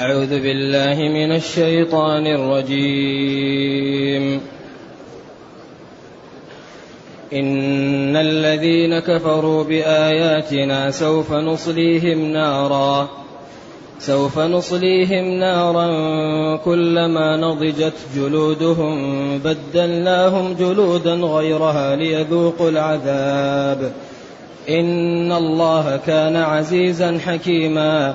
أعوذ بالله من الشيطان الرجيم. إن الذين كفروا بآياتنا سوف نصليهم نارا سوف نصليهم نارا كلما نضجت جلودهم بدلناهم جلودا غيرها ليذوقوا العذاب. إن الله كان عزيزا حكيما.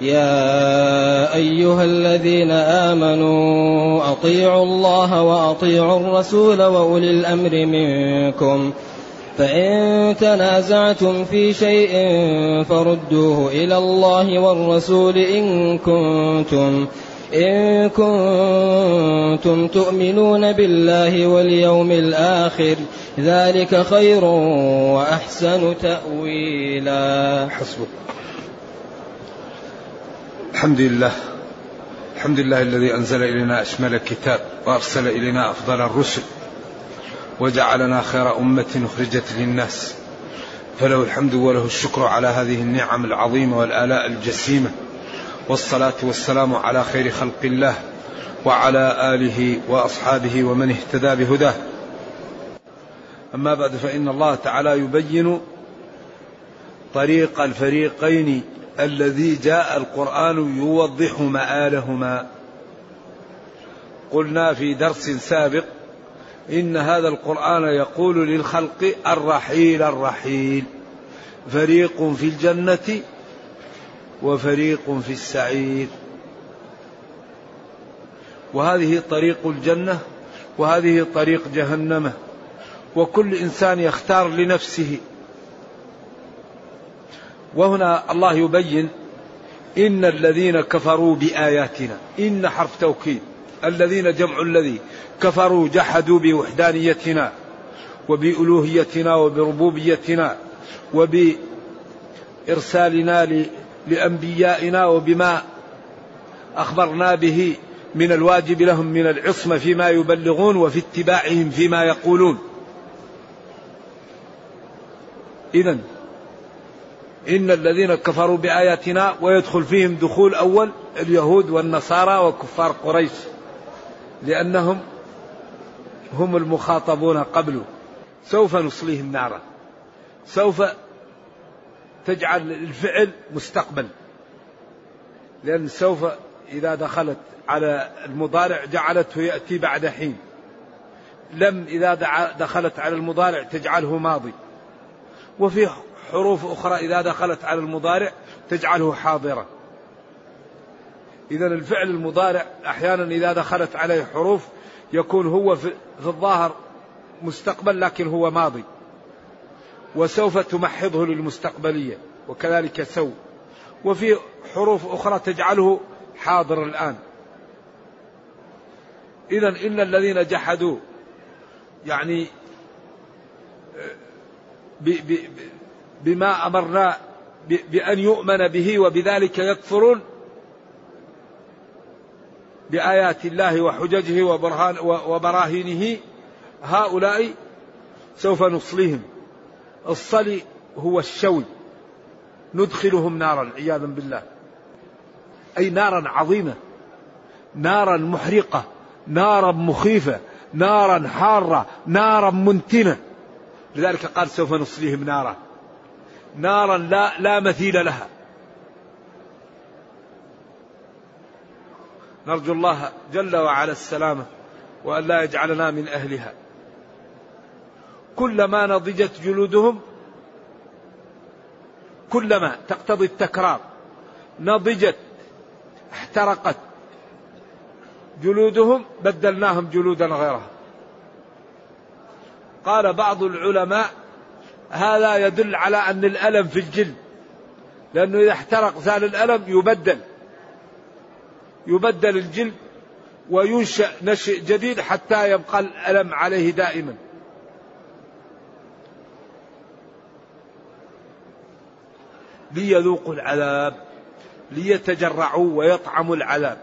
يا أيها الذين آمنوا أطيعوا الله وأطيعوا الرسول وأولي الأمر منكم. فإن تنازعتم في شيء فردوه إلى الله والرسول إن كنتم إن كنتم تؤمنون بالله واليوم الآخر ذلك خير وأحسن تأويلا. حسبك. الحمد لله. الحمد لله الذي أنزل إلينا أشمل الكتاب وأرسل إلينا أفضل الرسل وجعلنا خير أمة أخرجت للناس. فله الحمد وله الشكر على هذه النعم العظيمة والآلاء الجسيمة. والصلاة والسلام على خير خلق الله وعلى آله وأصحابه ومن اهتدى بهداه. أما بعد فإن الله تعالى يبين طريق الفريقين الذي جاء القرآن يوضح مآلهما. قلنا في درس سابق إن هذا القرآن يقول للخلق الرحيل الرحيل فريق في الجنة وفريق في السعير. وهذه طريق الجنة وهذه طريق جهنمه وكل إنسان يختار لنفسه وهنا الله يبين إن الذين كفروا بآياتنا إن حرف توكيد الذين جمع الذي كفروا جحدوا بوحدانيتنا وبألوهيتنا وبربوبيتنا وبإرسالنا لأنبيائنا وبما أخبرنا به من الواجب لهم من العصمة فيما يبلغون وفي اتباعهم فيما يقولون. إذا إن الذين كفروا بآياتنا ويدخل فيهم دخول أول اليهود والنصارى وكفار قريش لأنهم هم المخاطبون قبله سوف نصليهم نارا. سوف تجعل الفعل مستقبل. لأن سوف إذا دخلت على المضارع جعلته يأتي بعد حين. لم إذا دخلت على المضارع تجعله ماضي. وفي حروف أخرى إذا دخلت على المضارع تجعله حاضرا. إذا الفعل المضارع أحيانا إذا دخلت عليه حروف يكون هو في, الظاهر مستقبل لكن هو ماضي. وسوف تمحضه للمستقبلية وكذلك سو وفي حروف أخرى تجعله حاضر الآن. إذا إن الذين جحدوا يعني بما أمرنا بأن يؤمن به وبذلك يكفرون بآيات الله وحججه وبرهان وبراهينه. هؤلاء سوف نصليهم. الصلي هو الشوي. ندخلهم نارا عياذا بالله. أي نارا عظيمة. نارا محرقة. نارا مخيفة. نارا حارة. نارا منتنة. لذلك قال سوف نصليهم نارا. نارا لا لا مثيل لها. نرجو الله جل وعلا السلامة وأن لا يجعلنا من أهلها. كلما نضجت جلودهم كلما تقتضي التكرار نضجت احترقت جلودهم بدلناهم جلودا غيرها. قال بعض العلماء هذا يدل على أن الألم في الجلد لأنه إذا احترق زال الألم يبدل يبدل الجلد وينشأ نشئ جديد حتى يبقى الألم عليه دائما. ليذوقوا العذاب ليتجرعوا ويطعموا العذاب.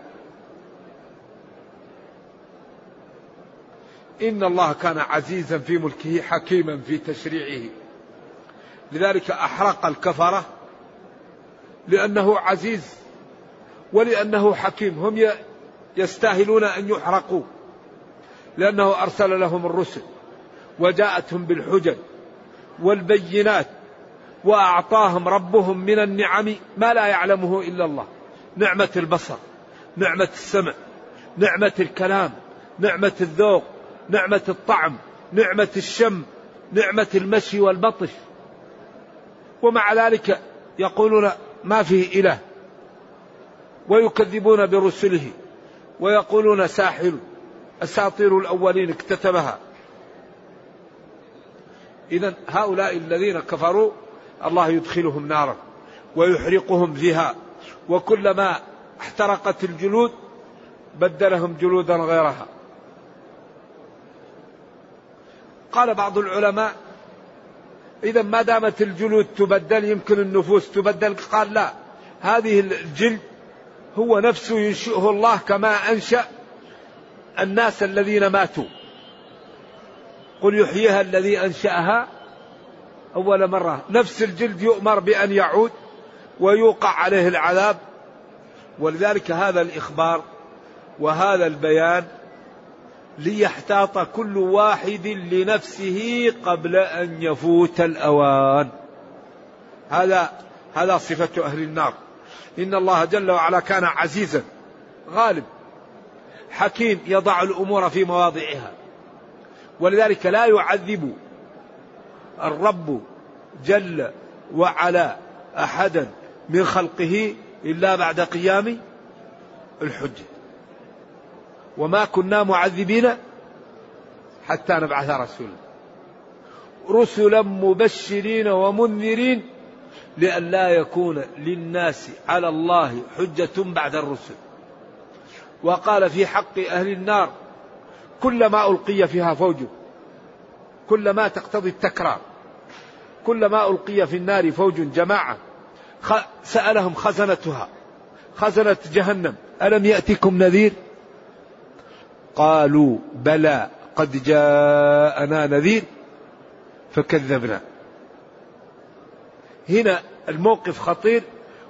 إن الله كان عزيزا في ملكه حكيما في تشريعه. لذلك أحرق الكفرة لأنه عزيز ولأنه حكيم. هم يستاهلون أن يحرقوا لأنه أرسل لهم الرسل وجاءتهم بالحجج والبينات وأعطاهم ربهم من النعم ما لا يعلمه إلا الله. نعمة البصر نعمة السمع نعمة الكلام نعمة الذوق نعمة الطعم نعمة الشم نعمة المشي والبطش. ومع ذلك يقولون ما فيه إله ويكذبون برسله ويقولون ساحر أساطير الأولين اكتتبها. إذا هؤلاء الذين كفروا الله يدخلهم نارا ويحرقهم فيها وكلما احترقت الجلود بدلهم جلودا غيرها. قال بعض العلماء إذا ما دامت الجلود تبدل يمكن النفوس تبدل. قال لا هذه الجلد هو نفسه ينشئه الله كما أنشأ الناس الذين ماتوا. قل يحييها الذي أنشأها. أول مرة نفس الجلد يؤمر بأن يعود ويوقع عليه العذاب. ولذلك هذا الإخبار وهذا البيان ليحتاط كل واحد لنفسه قبل أن يفوت الأوان. هذا هذا صفة أهل النار. إن الله جل وعلا كان عزيزا غالب حكيم يضع الأمور في مواضعها. ولذلك لا يعذب الرب جل وعلا أحدا من خلقه إلا بعد قيام الحجة. وما كنا معذبين حتى نبعث رسولا. رسلا مبشرين ومنذرين لئلا يكون للناس على الله حجة بعد الرسل. وقال في حق أهل النار كلما ألقي فيها فوج كلما تقتضي التكرار كلما ألقي في النار فوج جماعة سألهم خزنتها خزنة جهنم ألم يأتكم نذير؟ قالوا بلى قد جاءنا نذير فكذبنا. هنا الموقف خطير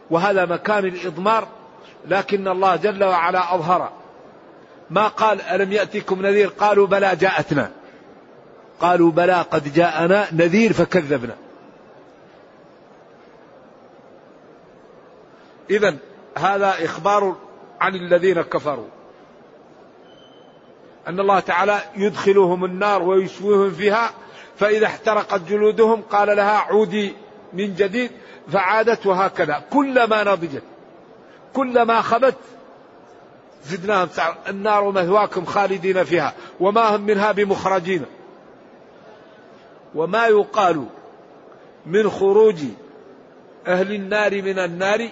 وهذا مكان الإضمار لكن الله جل وعلا أظهر. ما قال ألم يأتكم نذير؟ قالوا بلى جاءتنا. قالوا بلى قد جاءنا نذير فكذبنا. إذا هذا إخبار عن الذين كفروا. أن الله تعالى يدخلهم النار ويشويهم فيها فإذا احترقت جلودهم قال لها عودي من جديد فعادت وهكذا. كلما نضجت كلما خبت زدناهم سعر النار مثواكم خالدين فيها وما هم منها بمخرجين. وما يقال من خروج أهل النار من النار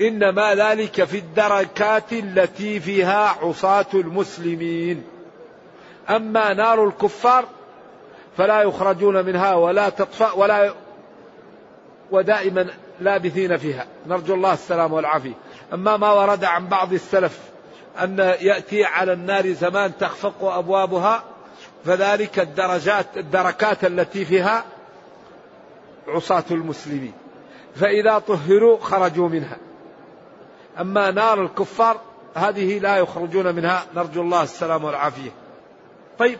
إنما ذلك في الدركات التي فيها عصاة المسلمين. أما نار الكفار فلا يخرجون منها ولا تطفأ ولا ودائما لابثين فيها. نرجو الله السلام والعافية. أما ما ورد عن بعض السلف أن يأتي على النار زمان تخفق أبوابها فذلك الدرجات الدركات التي فيها عصاة المسلمين. فإذا طهروا خرجوا منها. أما نار الكفار هذه لا يخرجون منها. نرجو الله السلام والعافية. طيب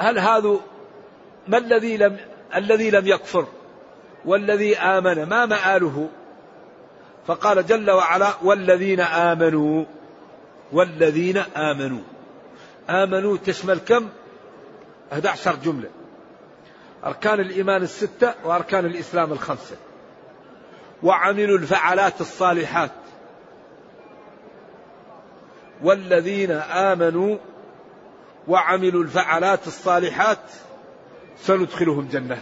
هل هذا ما الذي لم الذي لم يكفر والذي آمن؟ ما مآله؟ فقال جل وعلا والذين آمنوا والذين آمنوا. آمنوا تشمل كم؟ 11 جملة. أركان الإيمان الستة وأركان الإسلام الخمسة. وعملوا الفعلات الصالحات. والذين آمنوا وعملوا الفعلات الصالحات سندخلهم جنات.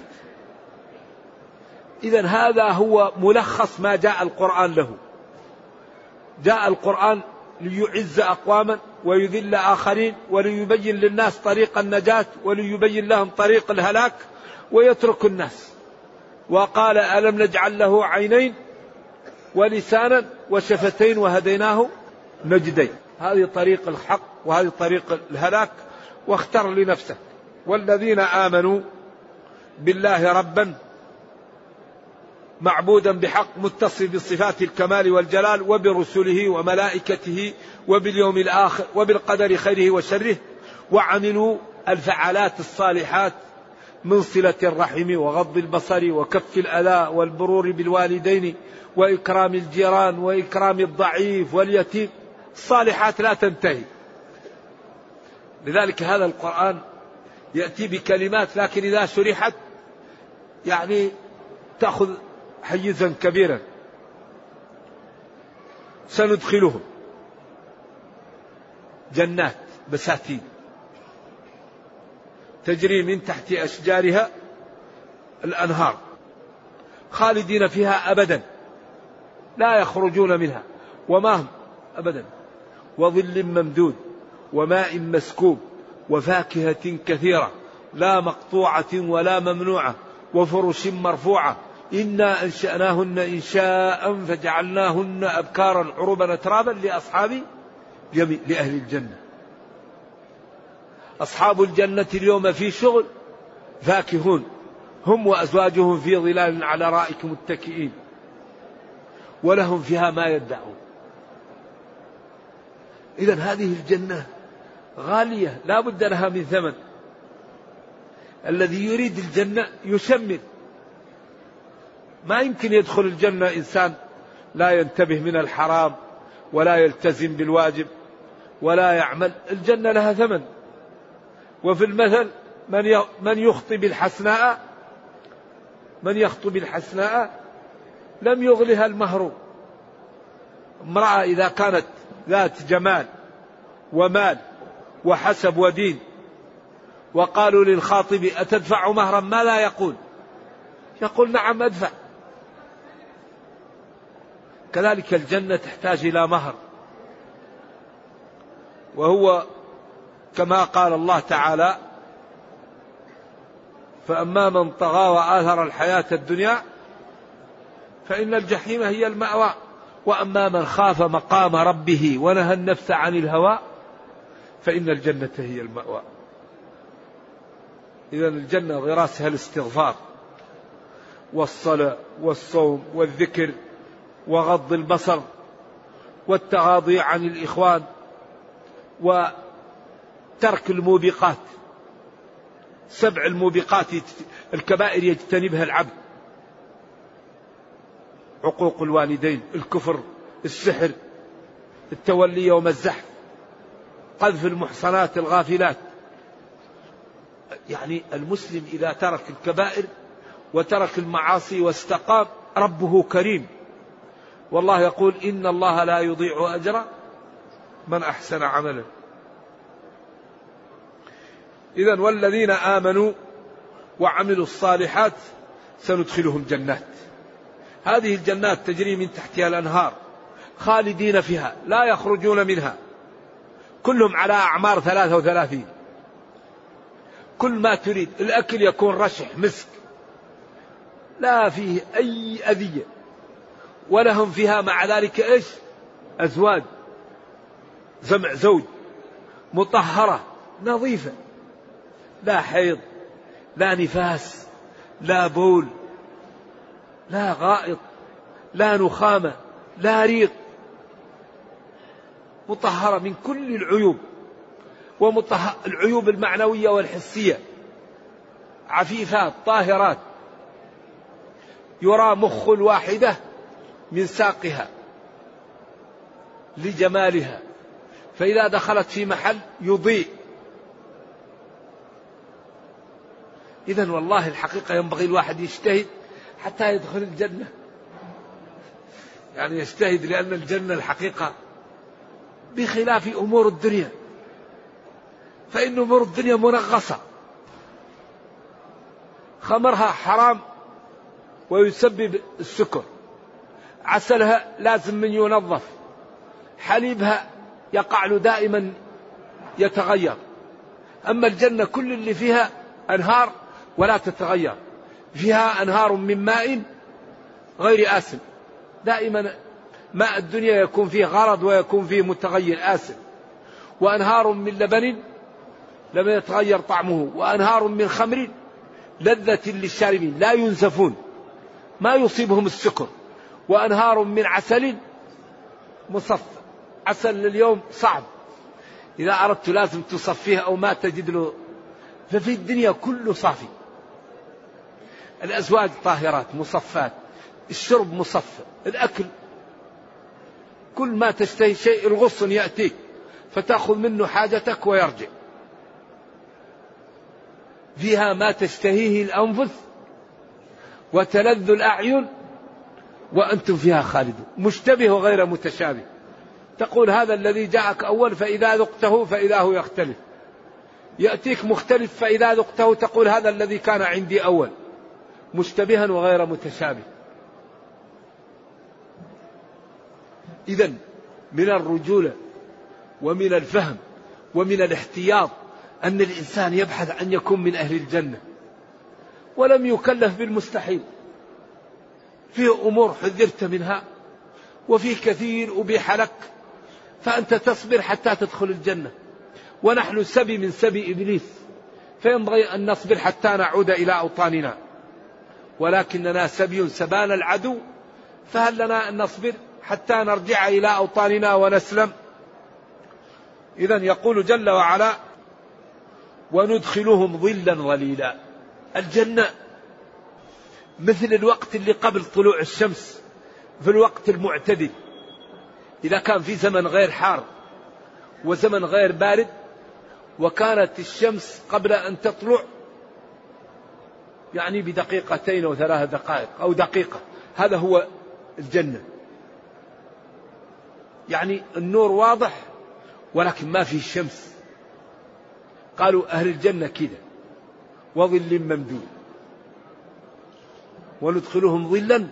إذا هذا هو ملخص ما جاء القرآن له. جاء القرآن ليعز أقواما ويذل آخرين وليبين للناس طريق النجاة وليبين لهم طريق الهلاك ويترك الناس. وقال ألم نجعل له عينين ولسانا وشفتين وهديناه نجدين. هذه طريق الحق وهذه طريق الهلاك واختر لنفسك. والذين آمنوا بالله ربا معبودا بحق متصل بصفات الكمال والجلال وبرسله وملائكته وباليوم الآخر وبالقدر خيره وشره وعملوا الفعالات الصالحات من صلة الرحم وغض البصر وكف الأذى والبرور بالوالدين وإكرام الجيران وإكرام الضعيف واليتيم الصالحات لا تنتهي. لذلك هذا القرآن يأتي بكلمات لكن إذا شرحت يعني تأخذ حيزا كبيرا. سندخلهم جنات بساتين. تجري من تحت أشجارها الأنهار خالدين فيها أبدا لا يخرجون منها وما هم أبدا وظل ممدود وماء مسكوب وفاكهة كثيرة لا مقطوعة ولا ممنوعة وفرش مرفوعة إنا أنشأناهن إنشاء فجعلناهن أبكارا عربا أترابا لأصحاب لأهل الجنة. أصحاب الجنة اليوم في شغل فاكهون. هم وأزواجهم في ظلال على رائك متكئين. ولهم فيها ما يدعون. إذا هذه الجنة غالية لا بد لها من ثمن. الذي يريد الجنة يشمر ما يمكن يدخل الجنة إنسان لا ينتبه من الحرام ولا يلتزم بالواجب ولا يعمل. الجنة لها ثمن. وفي المثل من من يخطي بالحسناء من يخطو بالحسناء لم يغلها المهر امرأة إذا كانت ذات جمال ومال وحسب ودين وقالوا للخاطب أتدفع مهرا؟ ما لا يقول. يقول نعم أدفع. كذلك الجنة تحتاج إلى مهر. وهو كما قال الله تعالى فأما من طغى وآثر الحياة الدنيا فإن الجحيم هي المأوى. وأما من خاف مقام ربه ونهى النفس عن الهوى فإن الجنة هي المأوى. إذا الجنة غراسها الاستغفار والصلاة والصوم والذكر وغض البصر والتغاضي عن الإخوان وترك الموبقات. سبع الموبقات الكبائر يجتنبها العبد. عقوق الوالدين الكفر السحر التولي يوم الزحف قذف المحصنات الغافلات. يعني المسلم إذا ترك الكبائر وترك المعاصي واستقام ربه كريم. والله يقول إن الله لا يضيع أجر من أحسن عملا. إذا والذين آمنوا وعملوا الصالحات سندخلهم جنات. هذه الجنات تجري من تحتها الأنهار خالدين فيها لا يخرجون منها. كلهم على أعمار ثلاثة وثلاثين. كل ما تريد الأكل يكون رشح مسك. لا فيه أي أذية. ولهم فيها مع ذلك إيش؟ أزواج. جمع زوج. مطهرة نظيفة. لا حيض لا نفاس لا بول لا غائط لا نخامة لا ريق. مطهرة من كل العيوب العيوب المعنوية والحسية. عفيفات طاهرات. يرى مخ الواحدة من ساقها لجمالها فإذا دخلت في محل يضيء. إذا والله الحقيقة ينبغي الواحد يجتهد حتى يدخل الجنة. يعني يجتهد لأن الجنة الحقيقة بخلاف أمور الدنيا. فإن أمور الدنيا منغصة. خمرها حرام ويسبب السكر. عسلها لازم من ينظف. حليبها يقع له دائما يتغير. أما الجنة كل اللي فيها أنهار ولا تتغير. فيها أنهار من ماء غير آسن. دائما ماء الدنيا يكون فيه غرض ويكون فيه متغير آسن. وأنهار من لبن لم يتغير طعمه. وأنهار من خمر لذة للشاربين. لا ينزفون. ما يصيبهم السكر. وأنهار من عسل مصفى عسل لليوم صعب. إذا أردت لازم تصفيه أو ما تجد له. ففي الدنيا كله صافي. الأزواج طاهرات مصفات. الشرب مصفى الأكل. كل ما تشتهي شيء الغصن يأتيك فتأخذ منه حاجتك ويرجع. فيها ما تشتهيه الأنفس وتلذ الأعين وأنتم فيها خالدون. مشتبه وغير متشابه. تقول هذا الذي جاءك أول فإذا ذقته فإذا هو يختلف. يأتيك مختلف فإذا ذقته تقول هذا الذي كان عندي أول. مشتبها وغير متشابه. إذا من الرجولة ومن الفهم ومن الاحتياط أن الإنسان يبحث أن يكون من أهل الجنة. ولم يكلف بالمستحيل. فيه أمور حذرت منها وفيه كثير أبيح لك. فأنت تصبر حتى تدخل الجنة. ونحن سبي من سبي إبليس. فينبغي أن نصبر حتى نعود إلى أوطاننا. ولكننا سبي سبان العدو فهل لنا أن نصبر حتى نرجع إلى أوطاننا ونسلم؟ إذا يقول جل وعلا وندخلهم ظلا ظليلا. الجنة مثل الوقت اللي قبل طلوع الشمس في الوقت المعتدل. إذا كان في زمن غير حار وزمن غير بارد وكانت الشمس قبل أن تطلع يعني بدقيقتين أو ثلاث دقائق أو دقيقة. هذا هو الجنة. يعني النور واضح ولكن ما فيه الشمس قالوا أهل الجنة كذا وظل ممدود. وندخلهم ظلا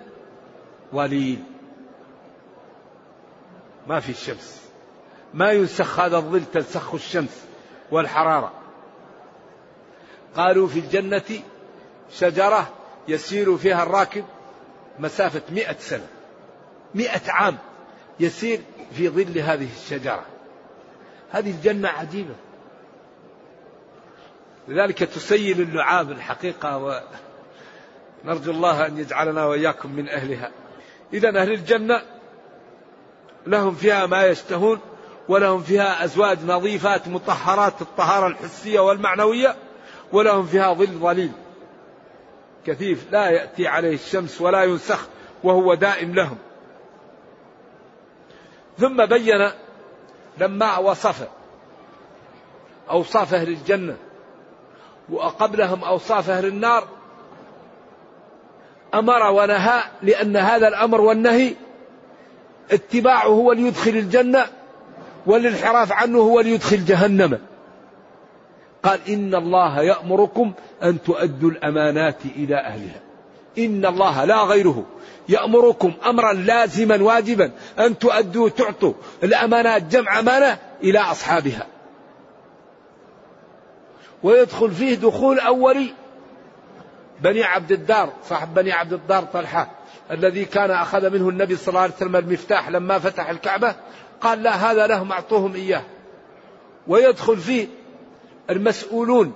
ظليل ما في الشمس ما ينسخ هذا الظل تنسخ الشمس والحرارة. قالوا في الجنة شجرة يسير فيها الراكب مسافة مئة سنة مئة عام يسير في ظل هذه الشجرة. هذه الجنة عجيبة. لذلك تسيل اللعاب الحقيقة ونرجو الله أن يجعلنا وإياكم من أهلها. إذا أهل الجنة لهم فيها ما يشتهون ولهم فيها أزواج نظيفات مطهرات الطهارة الحسية والمعنوية ولهم فيها ظل ظليل. كثيف لا يأتي عليه الشمس ولا ينسخ وهو دائم لهم. ثم بين لما وصف أوصاف أهل الجنة وقبلهم أوصاف أهل النار أمر ونهى لأن هذا الأمر والنهي اتباعه هو اللي يدخل الجنة والانحراف عنه هو اللي يدخل جهنم. قال إن الله يأمركم أن تؤدوا الأمانات إلى أهلها. إن الله لا غيره. يأمركم أمرا لازما واجبا أن تؤدوا تعطوا الأمانات جمع أمانة إلى أصحابها. ويدخل فيه دخول أولي بني عبد الدار صاحب بني عبد الدار طلحة الذي كان أخذ منه النبي صلى الله عليه وسلم المفتاح لما فتح الكعبة قال لا هذا لهم أعطوهم إياه. ويدخل فيه المسؤولون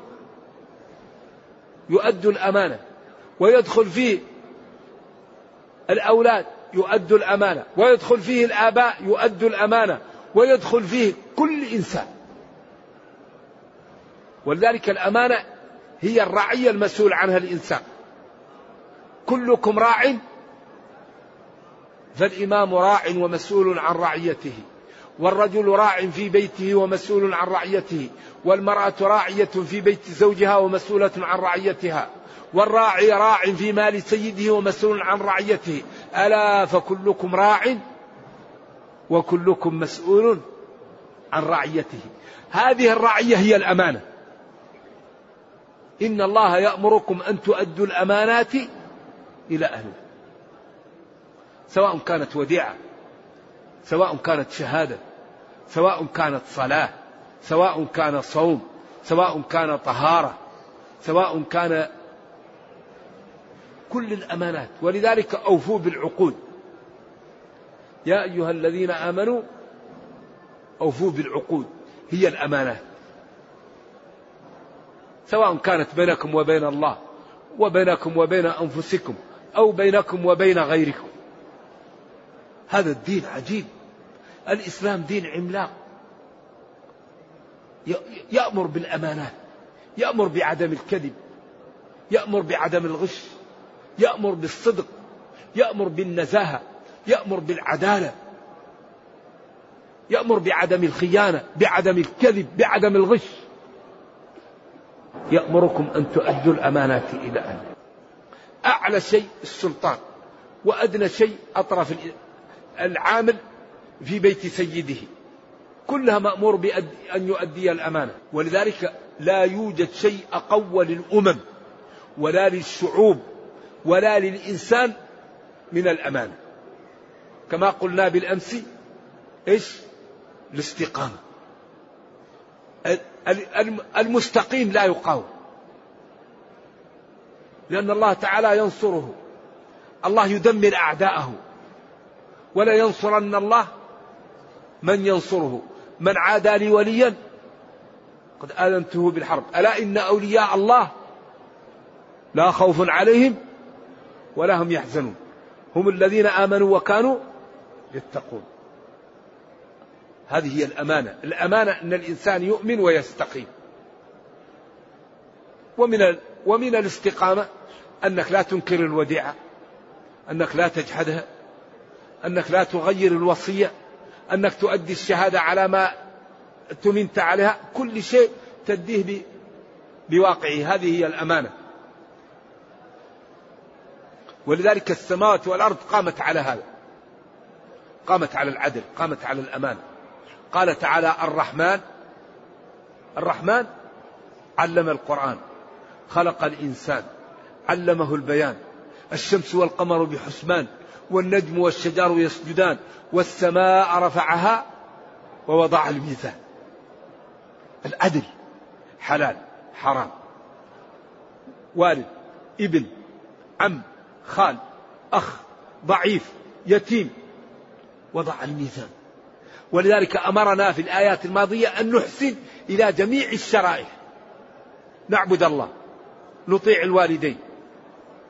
يؤدوا الأمانة ويدخل فيه الأولاد يؤدوا الأمانة ويدخل فيه الآباء يؤدوا الأمانة ويدخل فيه كل إنسان. ولذلك الأمانة هي الرعية المسؤول عنها الإنسان. كلكم راع فالإمام راع ومسؤول عن رعيته. والرجل راع في بيته ومسؤول عن رعيته والمرأة راعية في بيت زوجها ومسؤولة عن رعيتها والراعي راع في مال سيده ومسؤول عن رعيته. ألا فكلكم راع وكلكم مسؤول عن رعيته. هذه الرعية هي الأمانة. إن الله يأمركم أن تؤدوا الأمانات إلى أهلها سواء كانت وديعة سواء كانت شهادة سواء كانت صلاة سواء كان صوم سواء كان طهارة سواء كان كل الأمانات. ولذلك أوفوا بالعقود. يا أيها الذين آمنوا أوفوا بالعقود. هي الأمانات. سواء كانت بينكم وبين الله وبينكم وبين أنفسكم أو بينكم وبين غيركم. هذا الدين عجيب. الإسلام دين عملاق. يأمر بالأمانات يأمر بعدم الكذب يأمر بعدم الغش يأمر بالصدق يأمر بالنزاهة يأمر بالعدالة يأمر بعدم الخيانة بعدم الكذب بعدم الغش. يأمركم أن تؤدوا الأمانات إلى أهلها أعلى شيء السلطان وأدنى شيء أطرف العامل في بيت سيده. كلها مأمور بأن يؤدي الأمانة. ولذلك لا يوجد شيء أقوى للأمم ولا للشعوب ولا للإنسان من الأمانة. كما قلنا بالأمس إيش؟ الاستقامة. المستقيم لا يقاوم. لأن الله تعالى ينصره. الله يدمر أعداءه. ولا ينصرن الله من ينصره؟ من عادى لي وليا؟ قد آذنته بالحرب. ألا إن أولياء الله لا خوف عليهم ولا هم يحزنون. هم الذين آمنوا وكانوا يتقون. هذه هي الأمانة. الأمانة أن الإنسان يؤمن ويستقيم. ومن ومن الاستقامة أنك لا تنكر الوديعة أنك لا تجحدها أنك لا تغير الوصية. أنك تؤدي الشهادة على ما تمنت عليها. كل شيء تديه بواقعه. هذه هي الأمانة. ولذلك السماوات والأرض قامت على هذا. قامت على العدل. قامت على الأمانة. قال تعالى الرحمن الرحمن علم القرآن خلق الإنسان علمه البيان الشمس والقمر بحسبان والنجم والشجر يسجدان والسماء رفعها ووضع الميزان العدل حلال حرام. والد ابن عم خال أخ ضعيف يتيم وضع الميزان ولذلك أمرنا في الآيات الماضية أن نحسن إلى جميع الشرائع. نعبد الله نطيع الوالدين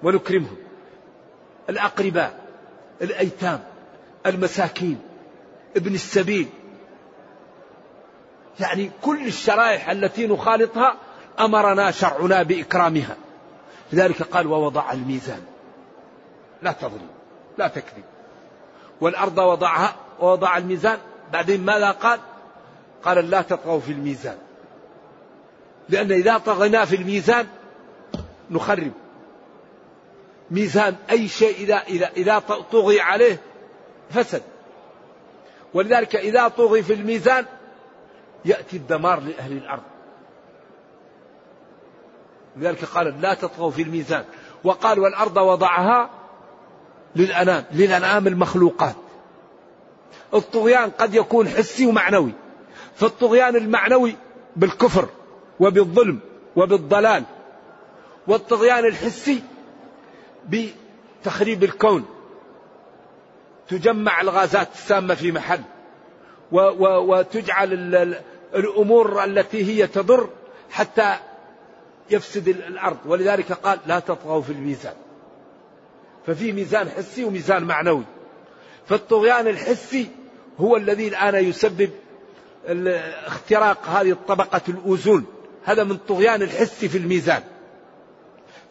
ونكرمهم. الأقرباء الأيتام المساكين ابن السبيل. يعني كل الشرائح التي نخالطها أمرنا شرعنا بإكرامها. لذلك قال ووضع الميزان. لا تظلم لا تكذب. والأرض وضعها ووضع الميزان. بعدين ماذا قال؟ قال لا تطغوا في الميزان. لأن إذا طغينا في الميزان نخرب. ميزان أي شيء إذا إذا إذا طغي عليه فسد. ولذلك إذا طغي في الميزان يأتي الدمار لأهل الأرض. لذلك قال لا تطغوا في الميزان. وقال والأرض وضعها للأنام للأنام المخلوقات. الطغيان قد يكون حسي ومعنوي. فالطغيان المعنوي بالكفر وبالظلم وبالضلال والطغيان الحسي بتخريب الكون. تجمع الغازات السامة في محل و و وتجعل الأمور التي هي تضر حتى يفسد الأرض. ولذلك قال لا تطغوا في الميزان. ففي ميزان حسي وميزان معنوي. فالطغيان الحسي هو الذي الآن يسبب اختراق هذه الطبقة الأوزون. هذا من طغيان الحسي في الميزان.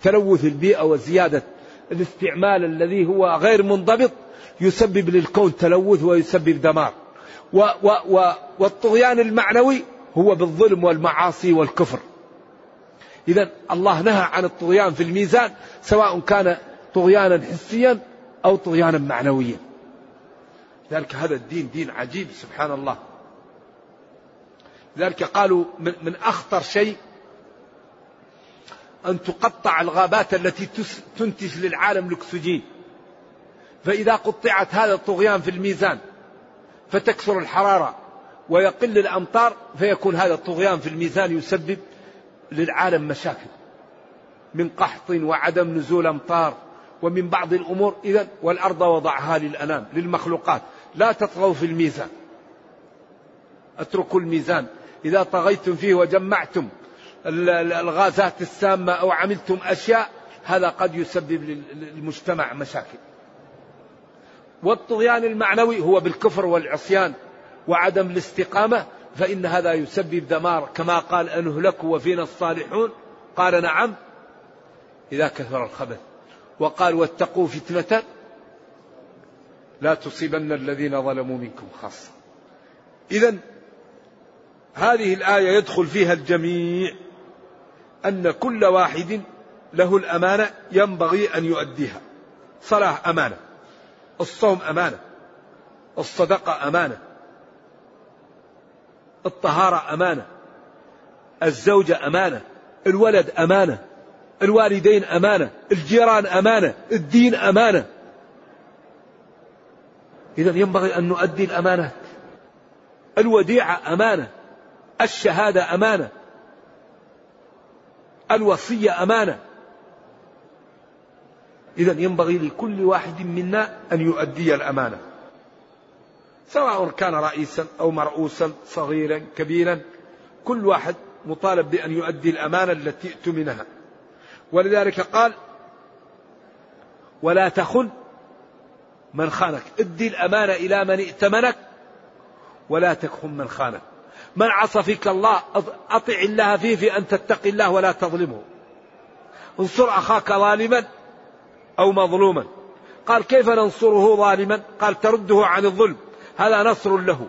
تلوث البيئة وزيادة الاستعمال الذي هو غير منضبط يسبب للكون تلوث ويسبب دمار. و و و والطغيان المعنوي هو بالظلم والمعاصي والكفر. إذا الله نهى عن الطغيان في الميزان سواء كان طغيانا حسيا أو طغيانا معنويا. ذلك هذا الدين دين عجيب سبحان الله. ذلك قالوا من, من أخطر شيء أن تقطع الغابات التي تنتج للعالم الأكسجين. فإذا قطعت هذا الطغيان في الميزان فتكثر الحرارة ويقل الأمطار فيكون هذا الطغيان في الميزان يسبب للعالم مشاكل. من قحط وعدم نزول أمطار ومن بعض الأمور إذا والأرض وضعها للأنام للمخلوقات. لا تطغوا في الميزان. أتركوا الميزان. إذا طغيتم فيه وجمعتم الغازات السامة أو عملتم أشياء هذا قد يسبب للمجتمع مشاكل. والطغيان المعنوي هو بالكفر والعصيان وعدم الاستقامة فإن هذا يسبب دمار كما قال أنهلكوا وفينا الصالحون قال نعم إذا كثر الخبث. وقال واتقوا فتنة لا تصيبن الذين ظلموا منكم خاصة. إذا هذه الآية يدخل فيها الجميع أن كل واحد له الأمانة ينبغي أن يؤديها. صلاة أمانة. الصوم أمانة. الصدقة أمانة. الطهارة أمانة. الزوجة أمانة. الولد أمانة. الوالدين أمانة. الجيران أمانة. الدين أمانة. إذا ينبغي أن نؤدي الأمانات. الوديعة أمانة. الشهادة أمانة. الوصية أمانة. إذا ينبغي لكل واحد منا أن يؤدي الأمانة. سواء كان رئيسا أو مرؤوسا صغيرا كبيرا كل واحد مطالب بأن يؤدي الأمانة التي اؤتمنها. ولذلك قال ولا تخن من خانك. ادي الأمانة إلى من ائتمنك ولا تخن من خانك. من عصى فيك الله أطع الله فيه في أن تتقي الله ولا تظلمه. انصر أخاك ظالما أو مظلوما. قال كيف ننصره ظالما؟ قال ترده عن الظلم. هذا نصر له.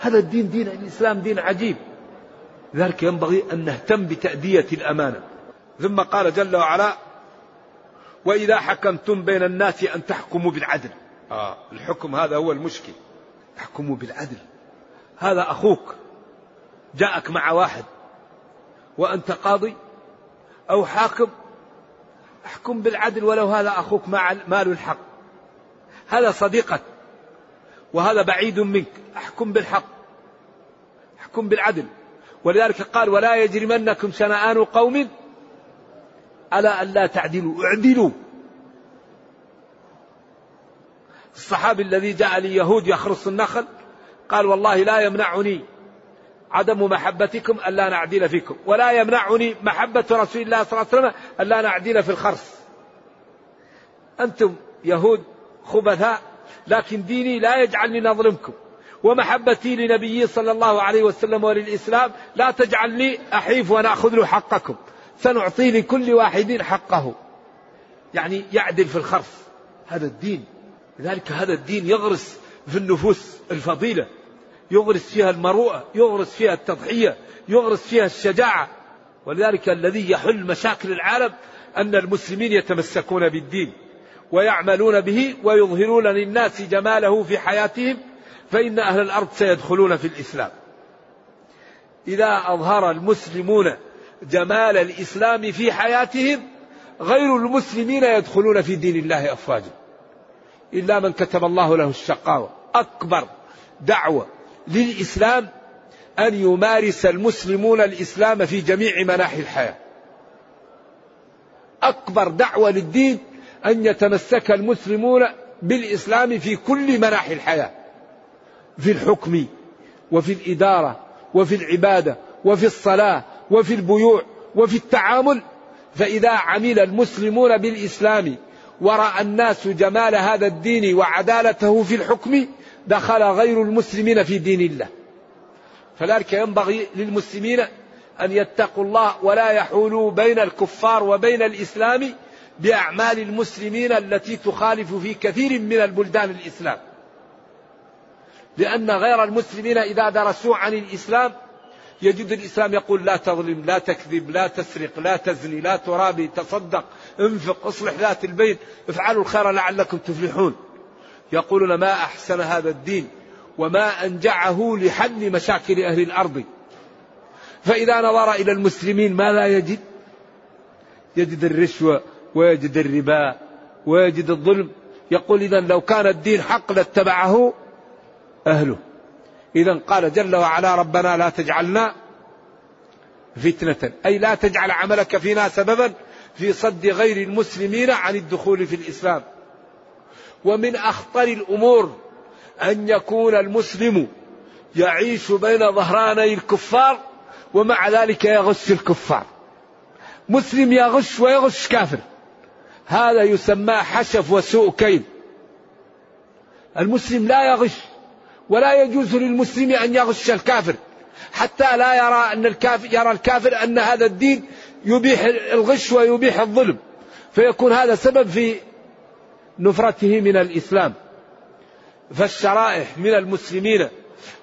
هذا الدين دين الإسلام دين عجيب. لذلك ينبغي أن نهتم بتأدية الأمانة. ثم قال جل وعلا وإذا حكمتم بين الناس أن تحكموا بالعدل. آه الحكم هذا هو المشكل. احكموا بالعدل. هذا أخوك. جاءك مع واحد وأنت قاضي أو حاكم احكم بالعدل ولو هذا أخوك مال الحق. هذا صديقك وهذا بعيد منك احكم بالحق احكم بالعدل. ولذلك قال ولا يجرمنكم شنآن قوم على أن لا تعدلوا اعدلوا. الصحابي الذي جاء ليهود يخرص النخل قال والله لا يمنعني عدم محبتكم ألا نعدل فيكم ولا يمنعني محبة رسول الله صلى الله عليه وسلم ألا نعدل في الخرص. أنتم يهود خبثاء لكن ديني لا يجعلني نظلمكم ومحبتي لنبيي صلى الله عليه وسلم وللإسلام لا تجعلني أحيف ونأخذ له حقكم سنعطي لكل واحد حقه. يعني يعدل في الخرص. هذا الدين لذلك هذا الدين يغرس في النفوس الفضيلة. يغرس فيها المروءة يغرس فيها التضحية يغرس فيها الشجاعة. ولذلك الذي يحل مشاكل العالم أن المسلمين يتمسكون بالدين ويعملون به ويظهرون للناس جماله في حياتهم فإن أهل الأرض سيدخلون في الإسلام. إذا أظهر المسلمون جمال الإسلام في حياتهم غير المسلمين يدخلون في دين الله أفواجا. إلا من كتب الله له الشقاوة. أكبر دعوة للإسلام أن يمارس المسلمون الإسلام في جميع مناحي الحياة. أكبر دعوة للدين أن يتمسك المسلمون بالإسلام في كل مناحي الحياة في الحكم وفي الإدارة وفي العبادة وفي الصلاة وفي البيوع وفي التعامل. فإذا عمل المسلمون بالإسلام ورأى الناس جمال هذا الدين وعدالته في الحكم دخل غير المسلمين في دين الله. فذلك ينبغي للمسلمين أن يتقوا الله ولا يحولوا بين الكفار وبين الإسلام بأعمال المسلمين التي تخالف في كثير من البلدان الإسلام. لأن غير المسلمين إذا درسوا عن الإسلام يجد الإسلام يقول لا تظلم لا تكذب لا تسرق لا تزني لا ترابي تصدق انفق اصلح ذات البين افعلوا الخير لعلكم تفلحون. يقولون ما أحسن هذا الدين وما أنجعه لحل مشاكل أهل الأرض. فإذا نظر إلى المسلمين ما لا يجد؟ يجد الرشوة ويجد الربا ويجد الظلم. يقول إذا لو كان الدين حق لاتبعه أهله. إذا قال جل وعلا ربنا لا تجعلنا فتنة. أي لا تجعل عملك فينا سببا في صد غير المسلمين عن الدخول في الإسلام. ومن أخطر الأمور أن يكون المسلم يعيش بين ظهراني الكفار ومع ذلك يغش الكفار. مسلم يغش ويغش كافر. هذا يسمى حشف وسوء كيد. المسلم لا يغش ولا يجوز للمسلم أن يغش الكافر. حتى لا يرى أن الكافر يرى الكافر أن هذا الدين يبيح الغش ويبيح الظلم. فيكون هذا سبب في نفرته من الإسلام فالشرائح من المسلمين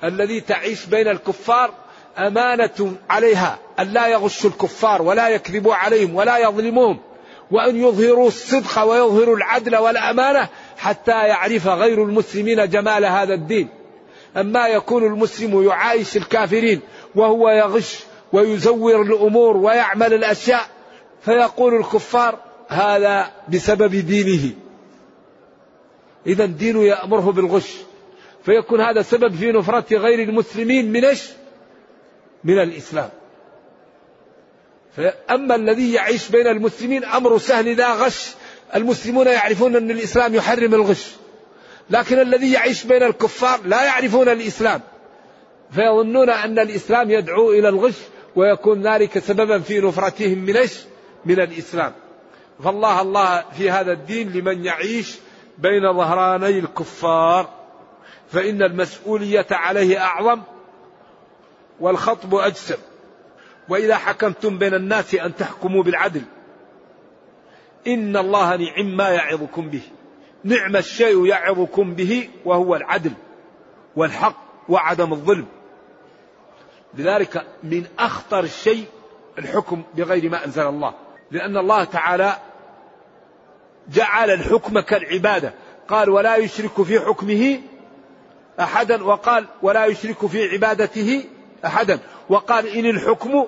الذي تعيش بين الكفار أمانة عليها أن لا يغشوا الكفار ولا يكذبوا عليهم ولا يظلموهم وأن يظهروا الصدق ويظهروا العدل والأمانة حتى يعرف غير المسلمين جمال هذا الدين. أما يكون المسلم يعايش الكافرين وهو يغش ويزور الأمور ويعمل الأشياء فيقول الكفار هذا بسبب دينه. إذا دينه يأمره بالغش. فيكون هذا سبب في نفرة غير المسلمين من إيش؟ من الإسلام. أما الذي يعيش بين المسلمين أمر سهل لا غش. المسلمون يعرفون أن الإسلام يحرم الغش. لكن الذي يعيش بين الكفار لا يعرفون الإسلام. فيظنون أن الإسلام يدعو إلى الغش ويكون ذلك سببا في نفرتهم من إيش؟ من الإسلام. فالله الله في هذا الدين لمن يعيش بين ظهراني الكفار فإن المسؤولية عليه أعظم والخطب أجسم. وإذا حكمتم بين الناس أن تحكموا بالعدل إن الله نعم ما يعظكم به نعم الشيء يعظكم به وهو العدل والحق وعدم الظلم. لذلك من أخطر الشيء الحكم بغير ما أنزل الله. لأن الله تعالى جعل الحكم كالعبادة. قال ولا يشرك في حكمه أحدا وقال ولا يشرك في عبادته أحدا. وقال إن الحكم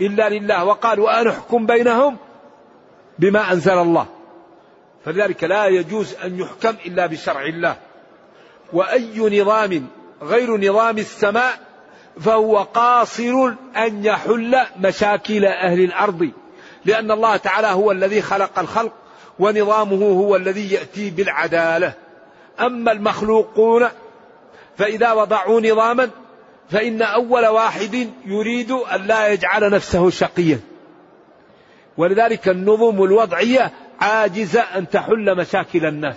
إلا لله وقال وأن أحكم بينهم بما أنزل الله. فلذلك لا يجوز أن يحكم إلا بشرع الله. وأي نظام غير نظام السماء فهو قاصر أن يحل مشاكل أهل الأرض. لأن الله تعالى هو الذي خلق الخلق ونظامه هو الذي يأتي بالعدالة. أما المخلوقون فإذا وضعوا نظاما فإن أول واحد يريد أن لا يجعل نفسه شقيا. ولذلك النظم الوضعية عاجزة أن تحل مشاكل الناس.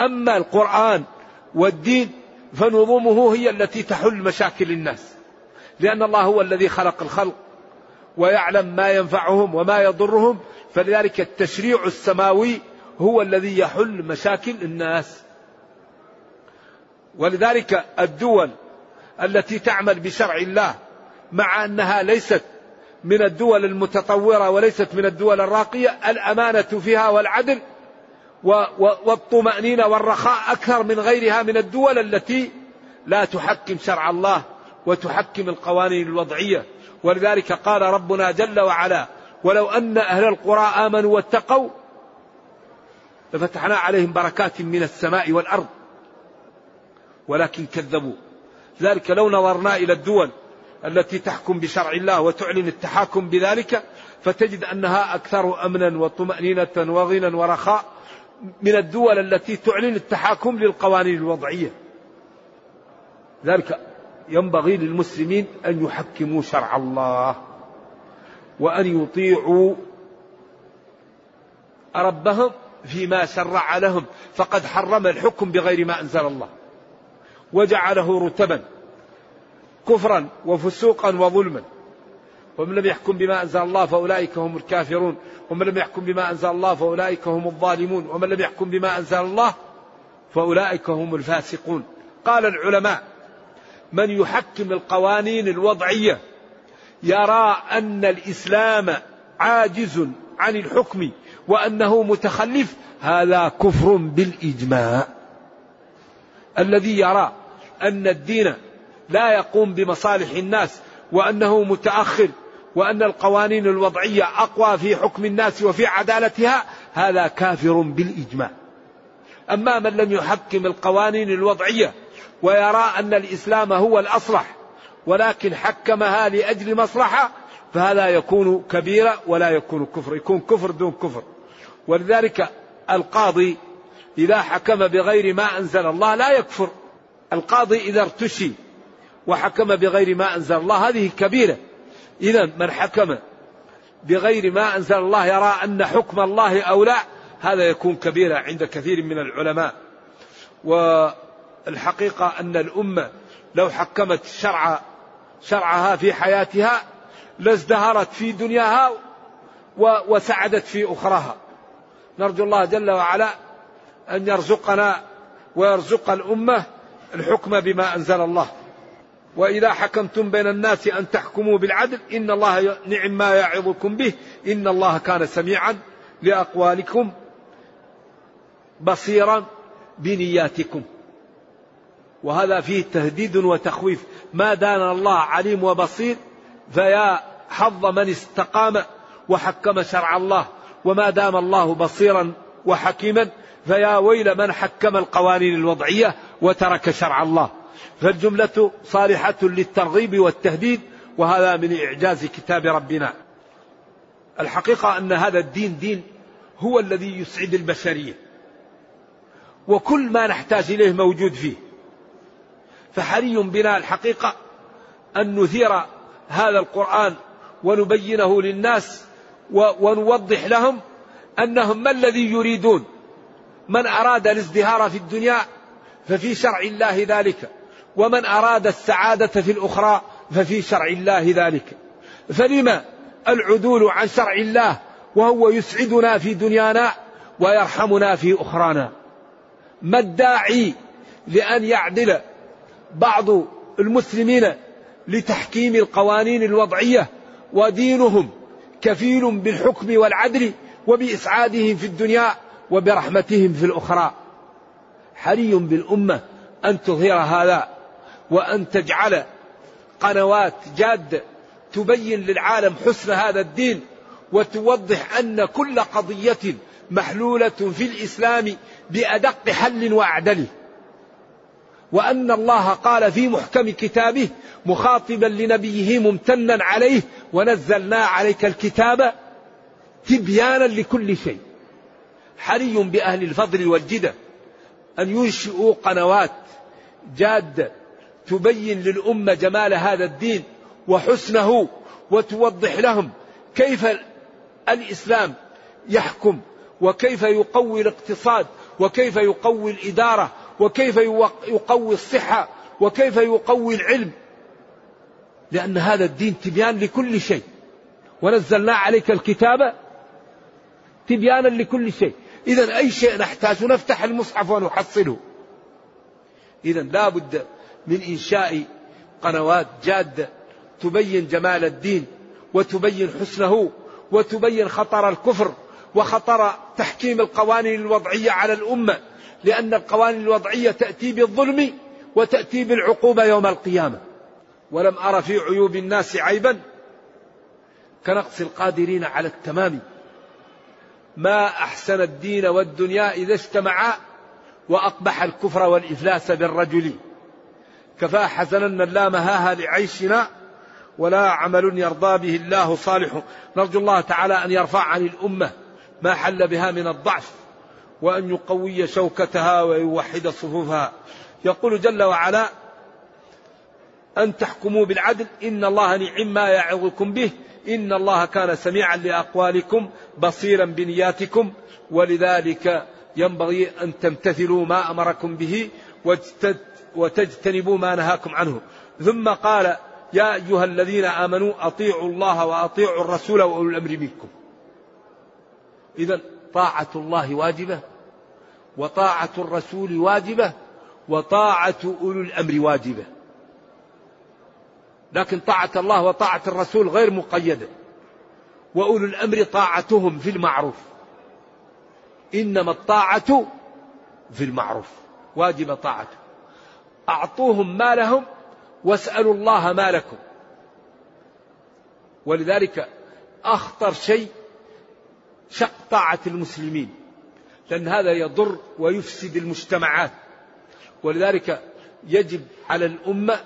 أما القرآن والدين فنظمه هي التي تحل مشاكل الناس. لأن الله هو الذي خلق الخلق. ويعلم ما ينفعهم وما يضرهم فلذلك التشريع السماوي هو الذي يحل مشاكل الناس. ولذلك الدول التي تعمل بشرع الله مع أنها ليست من الدول المتطورة وليست من الدول الراقية الأمانة فيها والعدل والطمأنينة والرخاء أكثر من غيرها من الدول التي لا تحكم شرع الله وتحكم القوانين الوضعية. ولذلك قال ربنا جل وعلا ولو أن أهل القرى آمنوا واتقوا لفتحنا عليهم بركات من السماء والأرض ولكن كذبوا. ذلك لو نظرنا إلى الدول التي تحكم بشرع الله وتعلن التحاكم بذلك فتجد أنها أكثر أمنا وطمأنينة وغنى ورخاء من الدول التي تعلن التحاكم للقوانين الوضعية. ذلك ينبغي للمسلمين أن يحكموا شرع الله وأن يطيعوا ربهم فيما شرع لهم. فقد حرم الحكم بغير ما أنزل الله وجعله رتبا كفرا وفسوقا وظلما. ومن لم يحكم بما أنزل الله فأولئك هم الكافرون. ومن لم يحكم بما أنزل الله فأولئك هم الظالمون. ومن لم يحكم بما أنزل الله فأولئك هم الفاسقون. قال العلماء من يحكم القوانين الوضعية يرى أن الإسلام عاجز عن الحكم وأنه متخلف هذا كفر بالإجماع. الذي يرى أن الدين لا يقوم بمصالح الناس وأنه متأخر وأن القوانين الوضعية أقوى في حكم الناس وفي عدالتها هذا كافر بالإجماع. أما من لم يحكم القوانين الوضعية ويرى أن الإسلام هو الأصلح ولكن حكمها لأجل مصلحة فهذا يكون كبيرة ولا يكون كفر يكون كفر دون كفر. ولذلك القاضي إذا حكم بغير ما أنزل الله لا يكفر. القاضي إذا ارتشي وحكم بغير ما أنزل الله هذه كبيرة. إذا من حكم بغير ما أنزل الله يرى أن حكم الله أولى هذا يكون كبيرة عند كثير من العلماء. والحقيقة أن الأمة لو حكمت شرع شرعها في حياتها لازدهرت في دنياها وسعدت في أخراها. نرجو الله جل وعلا أن يرزقنا ويرزق الأمة الحكم بما أنزل الله. وإذا حكمتم بين الناس أن تحكموا بالعدل إن الله نعم ما يعظكم به إن الله كان سميعا لأقوالكم بصيرا بنياتكم. وهذا فيه تهديد وتخويف. ما دان الله عليم وبصير فيا حظ من استقام وحكم شرع الله. وما دام الله بصيرا وحكيما فيا ويل من حكم القوانين الوضعية وترك شرع الله. فالجملة صالحة للترغيب والتهديد وهذا من إعجاز كتاب ربنا. الحقيقة أن هذا الدين دين هو الذي يسعد البشرية. وكل ما نحتاج إليه موجود فيه. فحري بنا الحقيقة أن نثير هذا القرآن ونبينه للناس ونوضح لهم أنهم ما الذي يريدون؟ من أراد الازدهار في الدنيا ففي شرع الله ذلك. ومن أراد السعادة في الأخرى ففي شرع الله ذلك. فلما العدول عن شرع الله وهو يسعدنا في دنيانا ويرحمنا في أخرانا؟ ما الداعي لأن يعدل بعض المسلمين لتحكيم القوانين الوضعية ودينهم كفيل بالحكم والعدل وبإسعادهم في الدنيا وبرحمتهم في الأخرى. حري بالأمة أن تظهر هذا وأن تجعل قنوات جاده تبين للعالم حسن هذا الدين وتوضح أن كل قضية محلولة في الإسلام بأدق حل واعدله وأن الله قال في محكم كتابه مخاطبا لنبيه ممتنا عليه ونزلنا عليك الكتاب تبيانا لكل شيء. حري بأهل الفضل والجدة أن ينشئوا قنوات جاده تبين للأمة جمال هذا الدين وحسنه وتوضح لهم كيف الإسلام يحكم وكيف يقوي الاقتصاد وكيف يقوي الإدارة وكيف يقوي الصحة وكيف يقوي العلم. لأن هذا الدين تبيان لكل شيء. ونزلنا عليك الكتاب تبيانا لكل شيء. اذا أي شيء نحتاج نفتح المصحف ونحصله. اذا لا بد من إنشاء قنوات جادة تبين جمال الدين وتبين حسنه وتبين خطر الكفر وخطر تحكيم القوانين الوضعية على الأمة. لأن القوانين الوضعية تأتي بالظلم وتأتي بالعقوبة يوم القيامة. ولم ار في عيوب الناس عيبا. كنقص القادرين على التمام. ما أحسن الدين والدنيا إذا اجتمعا وأقبح الكفر والإفلاس بالرجل. كفى حزنا لا مهاها لعيشنا ولا عمل يرضى به الله صالح. نرجو الله تعالى أن يرفع عن الأمة ما حل بها من الضعف. وأن يقوي شوكتها ويوحد صفوفها. يقول جل وعلا أن تحكموا بالعدل إن الله نعم ما يعظكم به إن الله كان سميعا لأقوالكم بصيرا بنياتكم ولذلك ينبغي أن تمتثلوا ما أمركم به وتجتنبوا ما نهاكم عنه. ثم قال يا أيها الذين آمنوا أطيعوا الله وأطيعوا الرسول وأولي الأمر منكم. إذا طاعة الله واجبة وطاعة الرسول واجبة وطاعة أولي الأمر واجبة. لكن طاعة الله وطاعة الرسول غير مقيدة. وأولو الأمر طاعتهم في المعروف. إنما الطاعة في المعروف. واجب طاعته. أعطوهم ما لهم واسألوا الله ما لكم ولذلك أخطر شيء شق طاعة المسلمين لأن هذا يضر ويفسد المجتمعات. ولذلك يجب على الأمة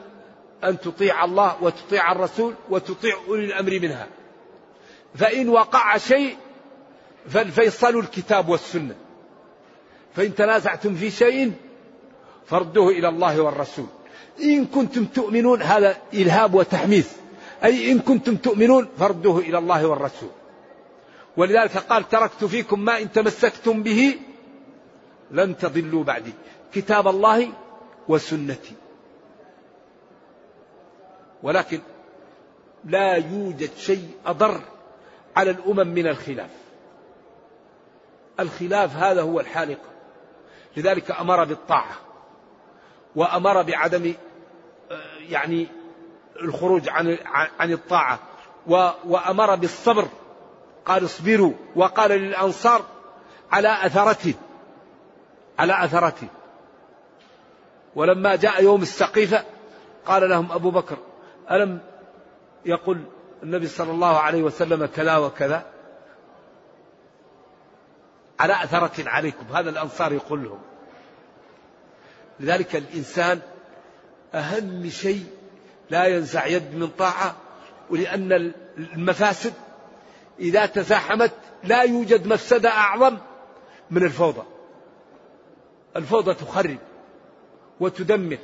أن تطيع الله وتطيع الرسول وتطيع أولي الأمر منها. فإن وقع شيء فالفيصل الكتاب والسنة. فإن تنازعتم في شيء فردوه إلى الله والرسول. إن كنتم تؤمنون هذا إلهاب وتحميس. أي إن كنتم تؤمنون فردوه إلى الله والرسول. ولذلك قال تركت فيكم ما إن تمسكتم به لن تضلوا بعدي. كتاب الله وسنتي. ولكن لا يوجد شيء أضر على الأمم من الخلاف. الخلاف هذا هو الحالقة لذلك أمر بالطاعة وأمر بعدم آه، يعني الخروج عن عن الطاعة وأمر بالصبر. قال اصبروا وقال للأنصار على أثرته على أثرته. ولما جاء يوم السقيفة قال لهم أبو بكر ألم يقل النبي صلى الله عليه وسلم كذا وكذا؟ على أثرة عليكم هذا الأنصار يقول لهم. لذلك الإنسان أهم شيء لا ينزع يد من طاعة ولأن المفاسد إذا تزاحمت لا يوجد مفسدة أعظم من الفوضى. الفوضى تخرب وتدمر.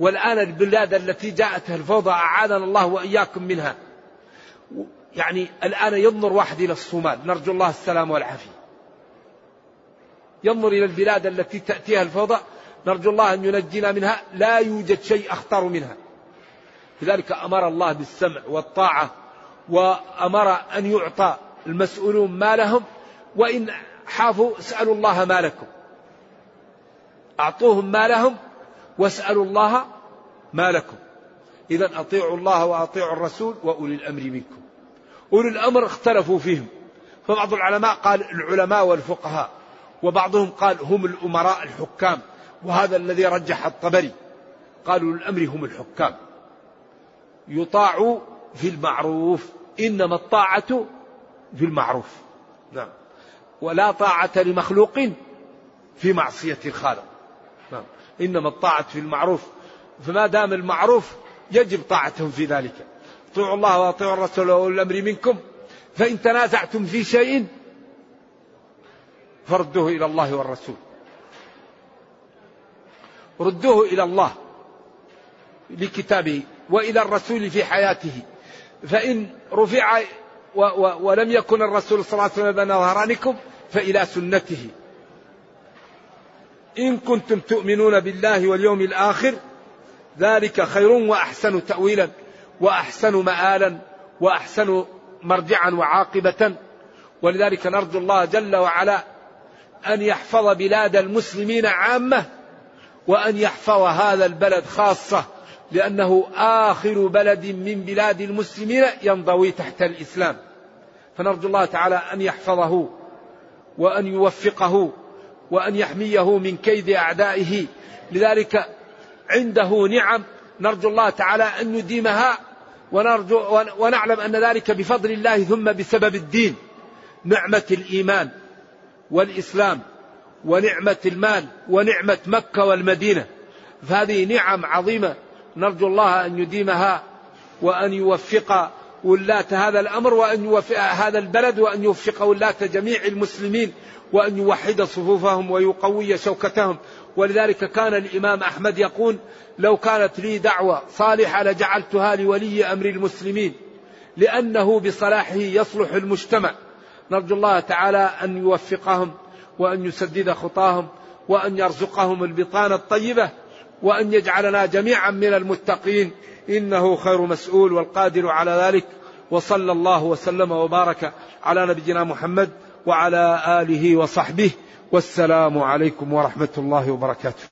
والآن البلاد التي جاءتها الفوضى أعاذنا الله وإياكم منها. يعني الآن ينظر واحد إلى الصومال. نرجو الله السلام والعافية. ينظر إلى البلاد التي تأتيها الفوضى. نرجو الله أن ينجينا منها. لا يوجد شيء أخطر منها. لذلك أمر الله بالسمع والطاعة وأمر أن يعطى المسؤولون ما لهم وإن حافوا اسألوا الله ما لكم أعطوهم ما لهم واسألوا الله ما لكم إذا أطيعوا الله وأطيعوا الرسول وأولي الأمر منكم. أولي الأمر اختلفوا فيهم. فبعض العلماء قال العلماء والفقهاء وبعضهم قال هم الأمراء الحكام وهذا الذي رجح الطبري. قالوا الأمر هم الحكام. يطاع في المعروف إنما الطاعة في المعروف. نعم. ولا طاعة لمخلوق في معصية الخالق. نعم. إنما الطاعة في المعروف. فما دام المعروف يجب طاعتهم في ذلك. اطيعوا الله واطيعوا الرسول واولي الأمر منكم. فإن تنازعتم في شيء فردوه إلى الله والرسول. ردوه إلى الله لكتابه وإلى الرسول في حياته. فإن رفع و و ولم يكن الرسول صلى الله عليه وسلم بين ظهرانكم فإلى سنته. إن كنتم تؤمنون بالله واليوم الآخر ذلك خير وأحسن تاويلا وأحسن مآلا وأحسن مرجعا وعاقبة. ولذلك نرجو الله جل وعلا أن يحفظ بلاد المسلمين عامة وأن يحفظ هذا البلد خاصة لأنه آخر بلد من بلاد المسلمين ينضوي تحت الإسلام. فنرجو الله تعالى أن يحفظه وأن يوفقه وأن يحميه من كيد أعدائه. لذلك عنده نعم نرجو الله تعالى أن يديمها ونرجو ونعلم أن ذلك بفضل الله ثم بسبب الدين. نعمة الإيمان والإسلام ونعمة المال ونعمة مكة والمدينة. فهذه نعم عظيمة نرجو الله أن يديمها وأن يوفق ولاة هذا الأمر وأن يوفق هذا البلد وأن يوفق ولاة جميع المسلمين وأن يوحد صفوفهم ويقوي شوكتهم. ولذلك كان الإمام أحمد يقول لو كانت لي دعوة صالحة لجعلتها لولي أمر المسلمين لأنه بصلاحه يصلح المجتمع. نرجو الله تعالى أن يوفقهم وأن يسدد خطاهم وأن يرزقهم البطانة الطيبة. وأن يجعلنا جميعا من المتقين. إنه خير مسؤول والقادر على ذلك. وصلى الله وسلم وبارك على نبينا محمد وعلى آله وصحبه. والسلام عليكم ورحمة الله وبركاته.